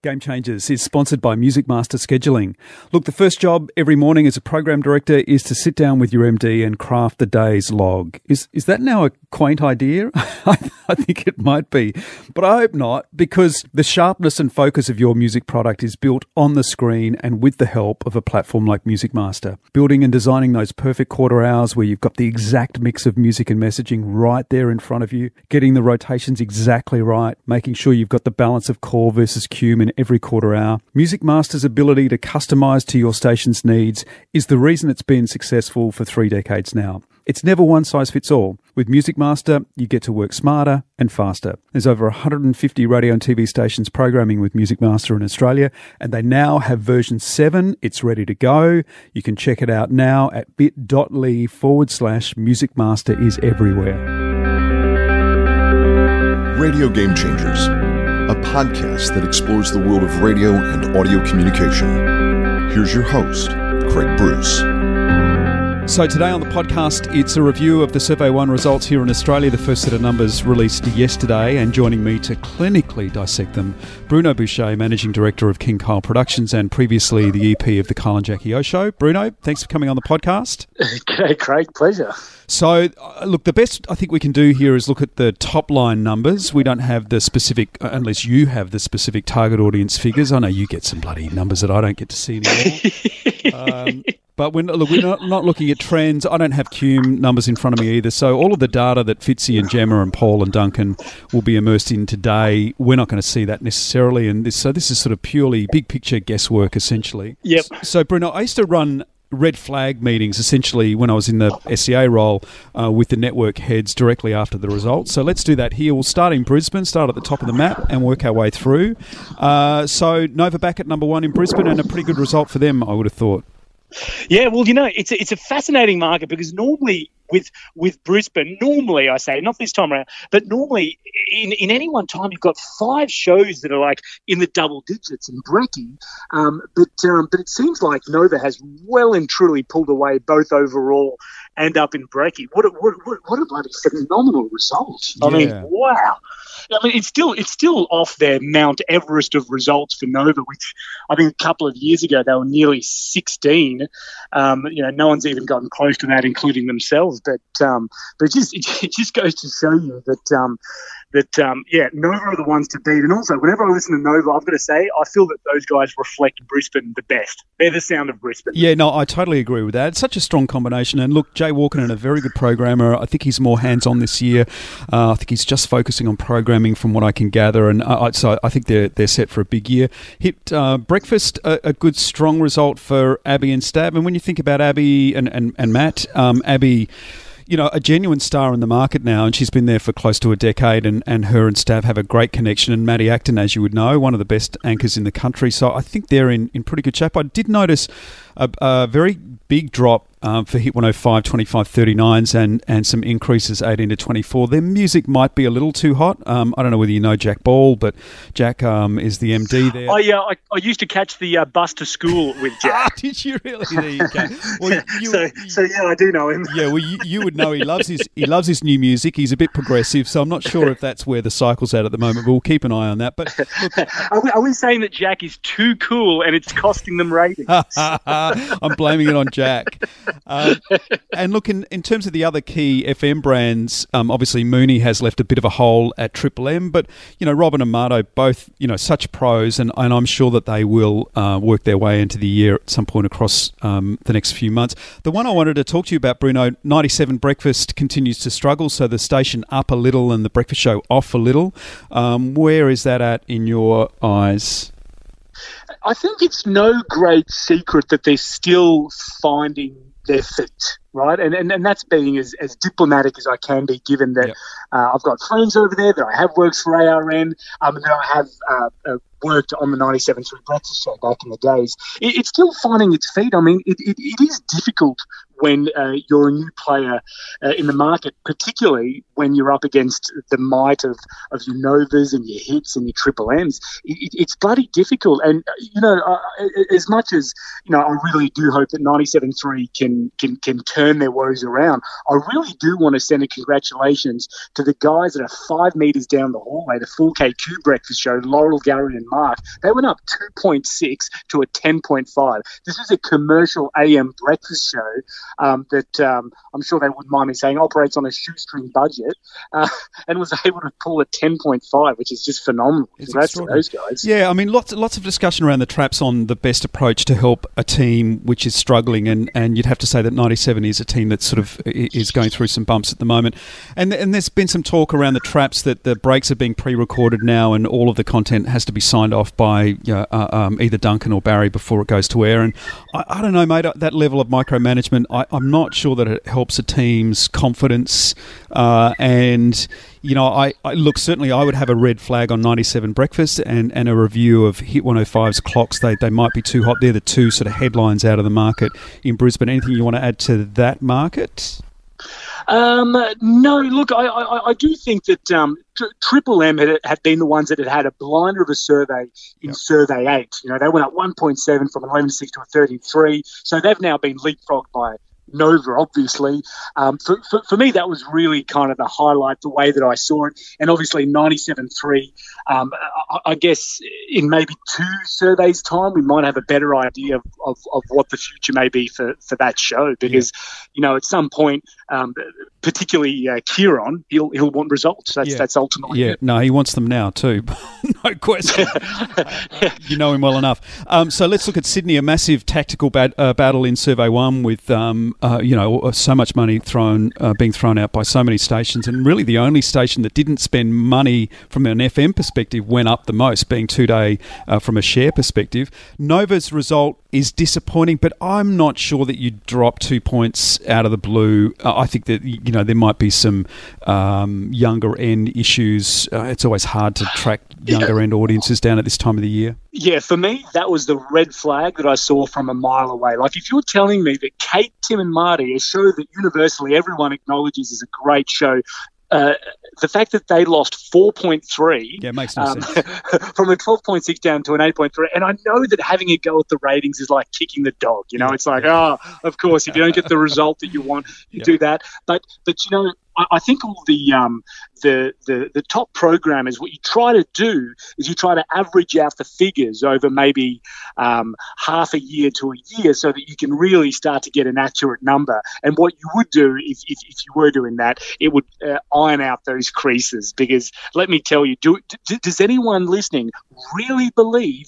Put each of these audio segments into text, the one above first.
Game Changers is sponsored by Music Master Scheduling. Look, the first job every morning as a program director is to sit down with your MD and craft the day's log. Is is that now a quaint idea? I, think it might be, but I hope not, because the sharpness and focus of your music product is built on the screen and with the help of a platform like Music Master. Building and designing those perfect quarter hours where you've got the exact mix of music and messaging right there in front of you, getting the rotations exactly right, making sure you've got the balance of core versus cume every quarter hour. Music Master's ability to customize to your station's needs is the reason it's been successful for three decades now. It's never one size fits all. With Music Master, you get to work smarter and faster. There's over 150 radio and TV stations programming with Music Master in Australia, and they now have version 7. It's ready to go. You can check it out now at bit.ly forward slash Music Master is everywhere. Radio Game Changers podcast that explores the world of radio and audio communication. Here's your host, Craig Bruce. So, today on the podcast, it's a review of the Survey 1 results here in Australia, the first set of numbers released yesterday, and joining me to clinically dissect them, Bruno Bouchet, Managing Director of King Kyle Productions and previously the EP of The Kyle and Jackie O Show. Bruno, thanks for coming on the podcast. G'day, Craig. Pleasure. So, uh, look, the best I think we can do here is look at the top line numbers. We don't have the specific, uh, unless you have the specific target audience figures. I know you get some bloody numbers that I don't get to see anymore. um, but we're, not, we're not, not, looking at trends. I don't have Cume numbers in front of me either. So all of the data that Fitzy and Gemma and Paul and Duncan will be immersed in today, we're not going to see that necessarily. And this, so this is sort of purely big picture guesswork, essentially. Yep. So Bruno, I used to run red flag meetings essentially when I was in the SCA role uh, with the network heads directly after the results. So let's do that here. We'll start in Brisbane, start at the top of the map, and work our way through. Uh, so Nova back at number one in Brisbane, and a pretty good result for them, I would have thought. Yeah, well, you know, it's a, it's a fascinating market because normally with with Brisbane, normally I say not this time around, but normally in, in any one time you've got five shows that are like in the double digits and breaking. Um, but um, but it seems like Nova has well and truly pulled away both overall and up in breaking. What a, what, what, what a bloody phenomenal result! I mean, wow. I mean, it's still it's still off their Mount Everest of results for Nova, which I think a couple of years ago they were nearly 16. Um, you know, no one's even gotten close to that, including themselves. But um, but it just it just goes to show you that um, that um, yeah, Nova are the ones to beat. And also, whenever I listen to Nova, I've got to say I feel that those guys reflect Brisbane the best. They're the sound of Brisbane. Yeah, no, I totally agree with that. It's such a strong combination. And look, Jay Walker, a very good programmer. I think he's more hands on this year. Uh, I think he's just focusing on programming, from what I can gather. And I, so I think they're they're set for a big year. Hit uh, breakfast a, a, good strong result for Abby and Stav. And when you think about Abby and and, and Matt, um, Abby you know, a genuine star in the market now, and she's been there for close to a decade, and, and her and Stav have a great connection. And Matty Acton, as you would know, one of the best anchors in the country. So I think they're in, in pretty good shape. I did notice a, a very big drop um, for Hit 105, 25, 39s and, and some increases 18 to 24. Their music might be a little too hot. Um, I don't know whether you know Jack Ball, but Jack um, is the MD there. I, uh, I, I used to catch the uh, bus to school with Jack. Ah, did you really? There you go. Well, you, so, so, yeah, I do know him. yeah, well, you, you, would know he loves his he loves his new music. He's a bit progressive, so I'm not sure if that's where the cycle's at at the moment, but we'll keep an eye on that. But look, are, we, are we saying that Jack is too cool and it's costing them ratings? I'm blaming it on Jack. Uh, and look, in, in terms of the other key FM brands, um, obviously Mooney has left a bit of a hole at Triple M, but you know Robin and Marto both you know such pros, and, and I'm sure that they will uh, work their way into the year at some point across um, the next few months. The one I wanted to talk to you about, Bruno, 97 Breakfast continues to struggle, so the station up a little and the breakfast show off a little. Um, where is that at in your eyes? I think it's no great secret that they're still finding their feet, right? And, and and that's being as, as diplomatic as I can be, given that yep. uh, I've got friends over there that I have worked for ARN, um, and that I have uh, uh, worked on the 97.3 Breakfast Show back in the days. It, it's still finding its feet. I mean, it, it, it is difficult when uh, you're a new player uh, in the market, particularly when you're up against the might of, of your Novas and your hits and your Triple M's. It, it's bloody difficult. And, uh, you know, uh, as much as, you know, I really do hope that 97.3 can, can, can turn their woes around, I really do want to send a congratulations to the guys that are five metres down the hallway, the 4KQ breakfast show, Laurel, Gary, and Mark. They went up 2.6 to a 10.5. This is a commercial AM breakfast show um, that um, I'm sure they wouldn't mind me saying operates on a shoestring budget uh, and was able to pull a 10.5, which is just phenomenal. It's Congrats to those guys. Yeah, I mean, lots lots of discussion around the traps on the best approach to help a team which is struggling, and, and you'd have to say that 97 is a team that sort of is going through some bumps at the moment. And and there's been some talk around the traps that the breaks are being pre-recorded now, and all of the content has to be signed off by uh, um, either Duncan or Barry before it goes to air. And I, I don't know, mate, that level of micromanagement, I, am not sure that it helps a team's confidence. Uh, and, you know, I, I, look, certainly I would have a red flag on 97 Breakfast and, and a review of Hit 105's clocks. They, they might be too hot. They're the two sort of headlines out of the market in Brisbane. Anything you want to add to that market? Um, no, look, I, I, I, do think that um, Triple M had, had been the ones that had had a blinder of a survey in yep. Survey 8. You know, they went up 1.7 from 11.6 to a 33. So they've now been leapfrogged by Nova, obviously. Um, for, for, for, me, that was really kind of the highlight, the way that I saw it. And obviously, 97.3, um, I, I, guess in maybe two surveys' time, we might have a better idea of, of, of what the future may be for, for that show. Because, yeah. you know, at some point, um, particularly uh, Ciaran, he'll, he'll want results. That's, yeah. that's ultimately Yeah, it. no, he wants them now too. no question. you know him well enough. Um, so let's look at Sydney, a massive tactical bad, uh, battle in Survey 1 with um, uh, you know, uh, so much money thrown uh, being thrown out by so many stations, and really the only station that didn't spend money from an FM perspective went up the most, being 2Day uh, from a share perspective. Nova's result is disappointing, but I'm not sure that you drop two points out of the blue. Uh, I think that you know there might be some um, younger end issues. Uh, it's always hard to track younger end audiences down at this time of the year. Yeah, for me, that was the red flag that I saw from a mile away. Like, if you're telling me that Kate, Tim, and Marty, a show that universally everyone acknowledges is a great show, uh, the fact that they lost 4.3 yeah, makes no um, sense. from a 12.6 down to an 8.3. And I know that having a go at the ratings is like kicking the dog. You know, yeah, it's like, yeah. oh, of course, if you don't get the result that you want, you do that. But, but you know, I, think all the, um, the, the the top programmers, what you try to do is you try to average out the figures over maybe um, half a year to a year, so that you can really start to get an accurate number. And what you would do if, if, if you were doing that, it would uh, iron out those creases. Because let me tell you, do, do, does anyone listening really believe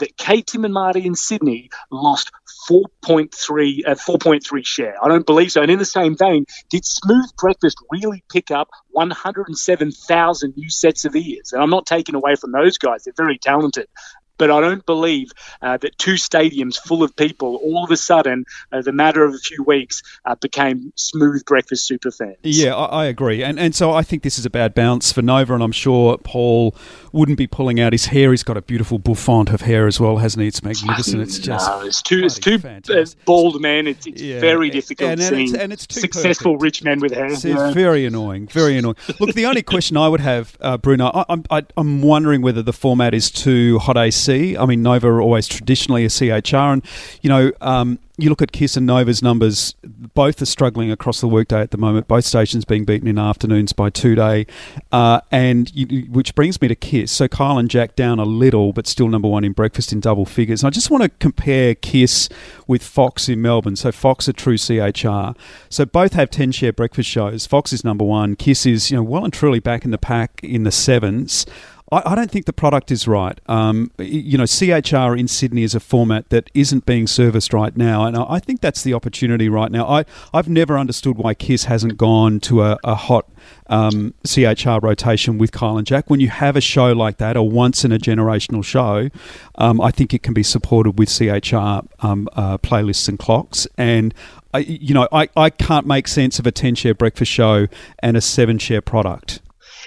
that Kate, Marty in Sydney lost 4.3 uh, 4.3 share. I don't believe so. And in the same vein, did Smooth Breakfast really pick up 107,000 new sets of ears? And I'm not taking away from those guys; they're very talented. But I don't believe uh, that two stadiums full of people all of a sudden, as a matter of a few weeks, uh, became smooth breakfast super fans. Yeah, I, I, agree. And, and so I think this is a bad bounce for Nova, and I'm sure Paul wouldn't be pulling out his hair. He's got a beautiful bouffant of hair as well, hasn't he? It's magnificent. It's just. No, it's too, it's too uh, bald men. It's, it's yeah. very difficult and, and it's, and it's successful perfect. rich men with hair. It's, yeah. very annoying. Very annoying. Look, the only question I would have, uh, Bruno, I, I'm wondering whether the format is too hot AC I mean, Nova are always traditionally a CHR, and you know, um, you look at Kiss and Nova's numbers, both are struggling across the workday at the moment. Both stations being beaten in afternoons by 2Day, uh, and you, which brings me to Kiss. So Kyle and Jack down a little, but still number one in breakfast in double figures. And I just want to compare Kiss with Fox in Melbourne. So Fox are true CHR. So both have ten share breakfast shows. Fox is number one. Kiss is you know well and truly back in the pack in the sevens. I, I don't think the product is right. Um, you know, CHR in Sydney is a format that isn't being serviced right now, and I think that's the opportunity right now. I, I've never understood why Kiss hasn't gone to a, a hot um, CHR rotation with Kyle and Jack. When you have a show like that, a once in a generational show, um, I think it can be supported with CHR um, uh, playlists and clocks. And I, you know, I, I can't make sense of a ten share breakfast show and a seven share product.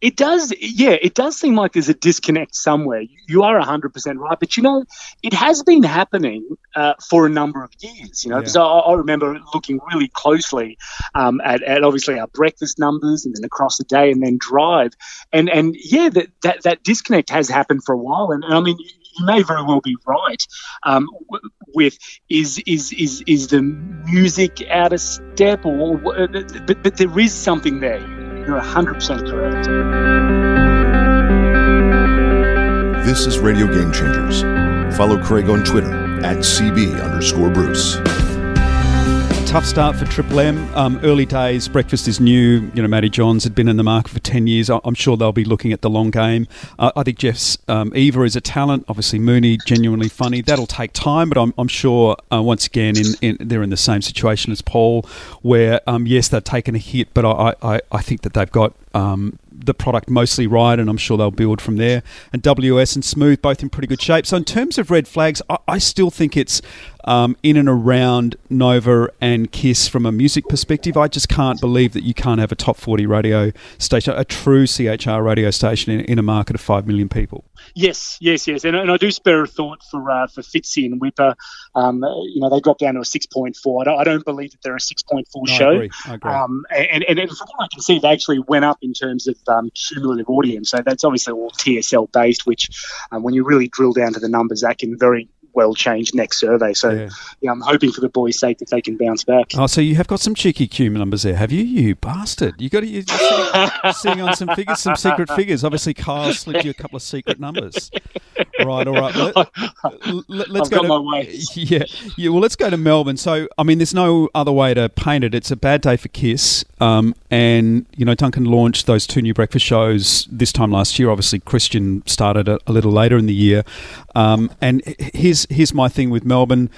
It does, yeah, it does seem like there's a disconnect somewhere. You are 100% right, but you know, it has been happening uh, for a number of years, you know, because yeah. I, I, remember looking really closely um, at, at, obviously our breakfast numbers and then across the day and then drive. And, and yeah, that, that, that disconnect has happened for a while. And, and I mean, you may very well be right um, with is is is is the music out of step or but but there is something there you're 100% correct. This is Radio Game Changers. Follow Craig on Twitter at CB underscore Bruce tough start for Triple M. Um, early days, breakfast is new. You know, Matty Johns had been in the market for 10 years. I'm sure they'll be looking at the long game. Uh, I think Jess um, Eva is a talent. Obviously, Mooney, genuinely funny. That'll take time, but I'm, I'm sure, uh, once again, in, in, they're in the same situation as Paul, where, um, yes, they've taken a hit, but I, I, I think that they've got um, the product mostly right, and I'm sure they'll build from there. And WS and Smooth both in pretty good shape. So in terms of red flags, I, I still think it's um, in and around Nova and Kiss from a music perspective. I just can't believe that you can't have a top 40 radio station, a true CHR radio station in, in a market of 5 million people. Yes, yes, yes. And, and I do spare a thought for uh, for Fitzy and Wippa. Um, you know, they dropped down to a 6.4. I don't, I don't believe that they're a 6.4 no, show. I agree. I agree. Um, and, and, and from what I can see, they actually went up in terms of um, cumulative audience. So that's obviously all TSL based, which um, when you really drill down to the numbers, that can very well changed next survey. So yeah. yeah. I'm hoping for the boys' sake that they can bounce back. Oh, so you have got some cheeky cume numbers there, have you? You bastard! You got to, you're sitting, sitting, on some figures, some secret figures. Obviously, Kyle slipped you a couple of secret numbers. Right, all right. Let, us go to yeah, yeah. Well, let's go to Melbourne. So, I mean, there's no other way to paint it. It's a bad day for Kiss, um, and you know, Duncan launched those two new breakfast shows this time last year. Obviously, Christian started a, a little later in the year, um, and here's my thing with Melbourne.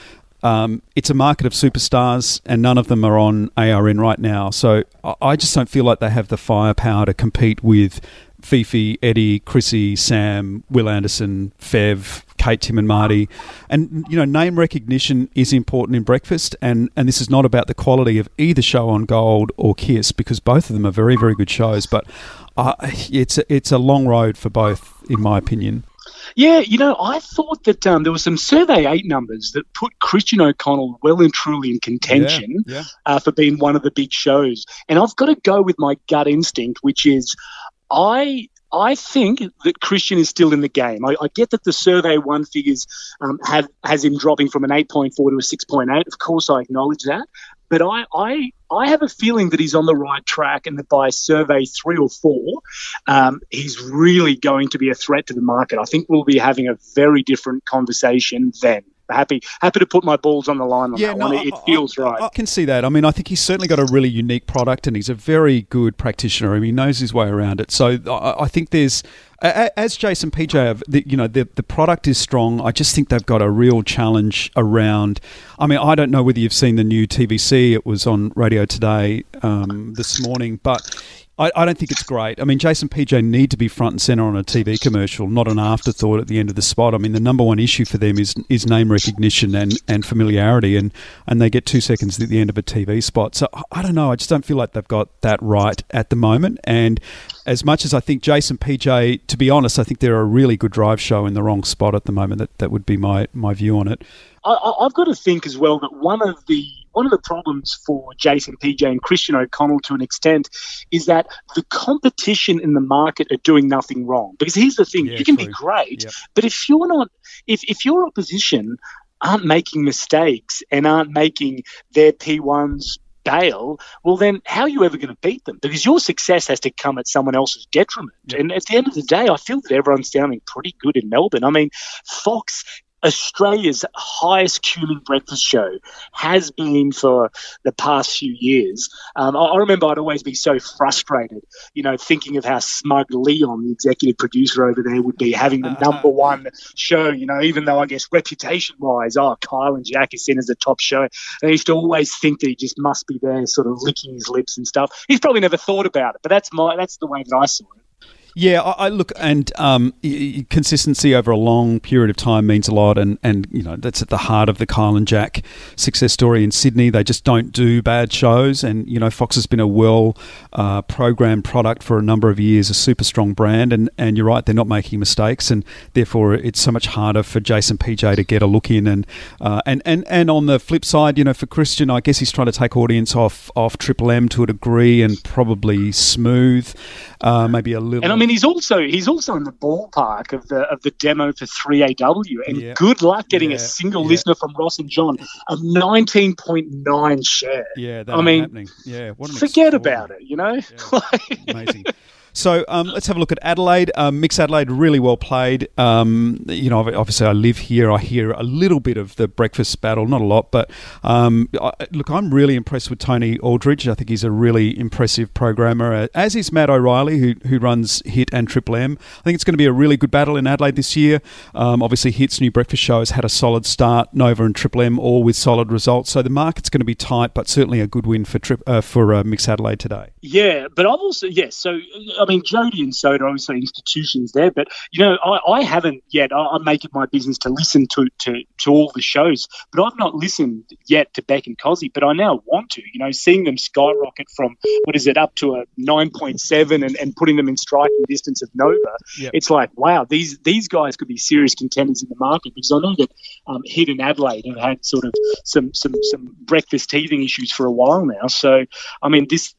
Um, it's a market of superstars, and none of them are on ARN right now. So I just don't feel like they have the firepower to compete with Fifi, Eddie, Chrissy, Sam, Will Anderson, Fev, Kate, Tim, and Marty. And you know, name recognition is important in breakfast, and and this is not about the quality of either show on Gold or Kiss because both of them are very very good shows. But uh, it's a, it's a long road for both, in my opinion. Yeah, you know, I thought that um, there were some Survey 8 numbers that put Christian O'Connell well and truly in contention yeah, yeah. Uh, for being one of the big shows. And I've got to go with my gut instinct, which is I I think that Christian is still in the game. I, I get that the Survey One figures um, have has him dropping from an 8.4 to a 6.8. Of course, I acknowledge that, but I, I I have a feeling that he's on the right track, and that by Survey three or four, um, he's really going to be a threat to the market. I think we'll be having a very different conversation then happy happy to put my balls on the line on yeah, that no, one. It, I, feels I, right. I can see that. I mean, I think he's certainly got a really unique product, and he's a very good practitioner. I mean, he knows his way around it. So I, I think there's as Jase and PJ have, the, you know, the the product is strong. I just think they've got a real challenge around. I mean, I don't know whether you've seen the new TVC. It was on radio today um, this morning, but I, I, don't think it's great. I mean, Jase and PJ need to be front and center on a TV commercial, not an afterthought at the end of the spot. I mean, the number one issue for them is is name recognition and, and familiarity, and, and they get two seconds at the end of a TV spot. So I don't know. I just don't feel like they've got that right at the moment. And as much as I think Jase and PJ, to be honest, I think they're a really good drive show in the wrong spot at the moment. That that would be my my view on it. I, I've got to think as well that one of the one of the problems for Jase and PJ and Christian O'Connell to an extent is that the competition in the market are doing nothing wrong. Because here's the thing, yeah, you can true. be great, yep. but if you're not if, if your opposition aren't making mistakes and aren't making their P1s bail, well, then how are you ever going to beat them? Because your success has to come at someone else's detriment. Yep. And at the end of the day, I feel that everyone's sounding pretty good in Melbourne. I mean, Fox Australia's highest cueing breakfast show has been for the past few years. Um, I, I, remember I'd always be so frustrated, you know, thinking of how smug Leon, the executive producer over there, would be having the number one show, you know, even though I guess reputation wise, oh, Kyle and Jack is seen as the top show. And I used to always think that he just must be there sort of licking his lips and stuff. He's probably never thought about it, but that's my that's the way that I saw it. Yeah, I, I look and um, consistency over a long period of time means a lot, and and you know that's at the heart of the Kyle and Jack success story in Sydney. They just don't do bad shows, and you know Fox has been a well uh, programmed product for a number of years, a super strong brand, and and you're right, they're not making mistakes, and therefore it's so much harder for Jase and PJ to get a look in, and uh, and and and on the flip side, you know, for Christian, I guess he's trying to take audience off off Triple M to a degree, and probably smooth, uh, maybe a little. And mean, he's also he's also in the ballpark of the of the demo for 3AW, and yeah. good luck getting yeah. a single yeah. listener from Ross and John of 19.9 share. Yeah, I mean, happening. yeah, forget about it, you know. Amazing. So um, let's have a look at Adelaide. Um, Mix Adelaide, really well played. Um, you know, obviously I live here. I hear a little bit of the breakfast battle, not a lot, but um, I, look, I'm really impressed with Tony Aldridge. I think he's a really impressive programmer, uh, as is Matt O'Reilly, who who runs Hit and Triple M. I think it's going to be a really good battle in Adelaide this year. Um, obviously, Hit's new breakfast show has had a solid start. Nova and Triple M all with solid results. So the market's going to be tight, but certainly a good win for trip uh, for uh, Mix Adelaide today. Yeah, but I've also yes. So I mean, Jody and Soda are obviously institutions there, but you know, I, I haven't yet. I, I, make it my business to listen to, to to all the shows, but I've not listened yet to Beck and Cozzy, but I now want to. You know, seeing them skyrocket from what is it up to a nine point seven and, and putting them in striking distance of Nova, yep. it's like wow, these these guys could be serious contenders in the market because I know that um, in Adelaide have had sort of some some some breakfast teething issues for a while now. So I mean, this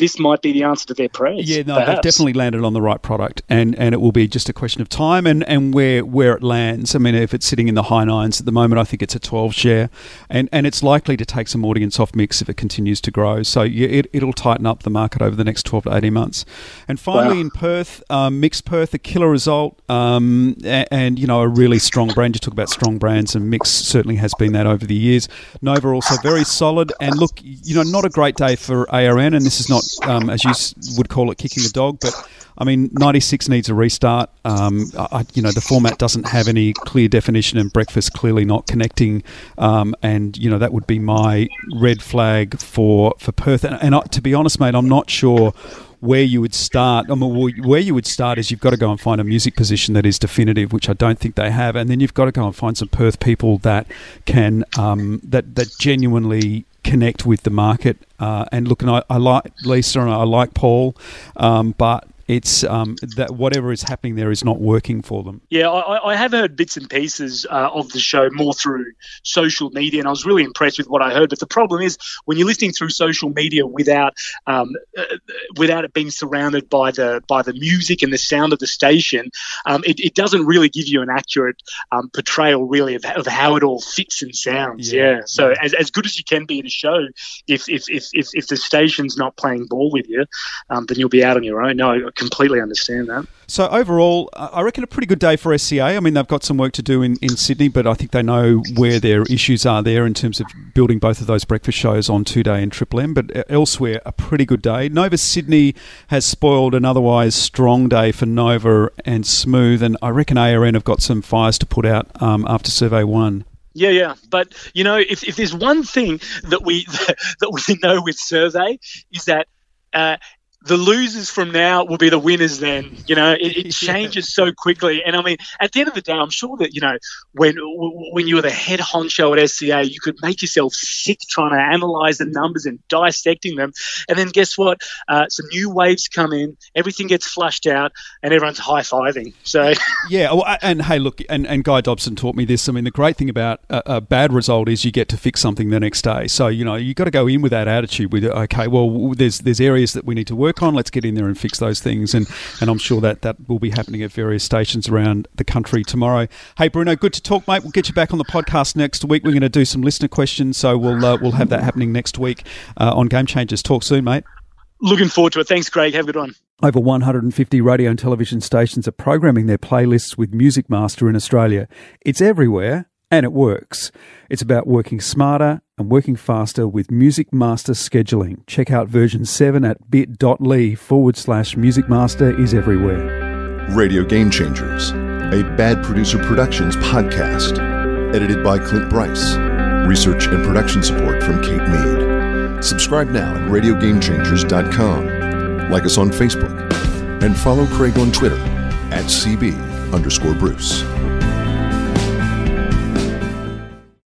this might be the answer to their prayers. Yeah, no, perhaps. they've definitely landed on the right product, and, and it will be just a question of time and, and where where it lands. I mean, if it's sitting in the high nines at the moment, I think it's a 12 share, and, and it's likely to take some audience off mix if it continues to grow. So yeah, it, it'll tighten up the market over the next 12 to 18 months. And finally, wow. in Perth, um, Mix Perth, a killer result, um, and, and, you know, a really strong brand. You talk about strong brands, and Mix certainly has been that over the years. Nova also very solid, and look, you know, not a great day for ARN, and this is not um, as you would call it, kicking the dog. But I mean, 96 needs a restart. Um, I, you know, the format doesn't have any clear definition, and breakfast clearly not connecting. Um, and you know, that would be my red flag for for Perth. And, and I, to be honest, mate, I'm not sure where you would start. I mean, where you would start is you've got to go and find a music position that is definitive, which I don't think they have, and then you've got to go and find some Perth people that can um, that that genuinely connect with the market. Uh, and look, and I, I, like Lisa and I like Paul, um, but it's um, that whatever is happening there is not working for them. Yeah, I, I have heard bits and pieces uh, of the show more through social media, and I was really impressed with what I heard. But the problem is when you're listening through social media without um, uh, without it being surrounded by the by the music and the sound of the station, um, it, it, doesn't really give you an accurate um, portrayal, really, of, of, how it all fits and sounds. Yeah. yeah. So. As, as good as you can be in a show, if if if if, if the station's not playing ball with you, um, then you'll be out on your own. No, completely understand that. So overall, I reckon a pretty good day for SCA. I mean, they've got some work to do in, in Sydney, but I think they know where their issues are there in terms of building both of those breakfast shows on 2Day and Triple M. But elsewhere, a pretty good day. Nova Sydney has spoiled an otherwise strong day for Nova and Smooth, and I reckon ARN have got some fires to put out um, after Survey One. Yeah, yeah, but you know, if, if there's one thing that we that we know with Survey is that uh, the losers from now will be the winners then you know? It, it changes yeah. so quickly. And i mean at the end of the day i'm sure that you know when when you were the head honcho at sca you could make yourself sick trying to analyze the numbers and dissecting them. And then guess what? Uh, some new waves come in everything gets flushed out and everyone's high-fiving. So yeah well, and hey look and, and guy dobson taught me this. I mean the great thing about a, a bad result is you get to fix something the next day. So you know you've got to go in with that attitude with okay well there's there's areas that we need to work work on. Let's get in there and fix those things. And, and I'm sure that that will be happening at various stations around the country tomorrow. Hey, Bruno, good to talk, mate. We'll get you back on the podcast next week. We're going to do some listener questions, so we'll uh, we'll have that happening next week uh, on Game Changers. Talk soon, mate. Looking forward to it. Thanks, Craig. Have a good one. Over 150 radio and television stations are programming their playlists with Music Master in Australia. It's everywhere and it works. It's about working smarter and working faster with Music Master scheduling. Check out version 7 at bit.ly forward slash Music Master is everywhere. Radio Game Changers, a Bad Producer Productions podcast. Edited by Clint Bryce. Research and production support from Kate Mead. Subscribe now at RadioGameChangers.com. Like us on Facebook and follow Craig on Twitter at CB underscore Bruce.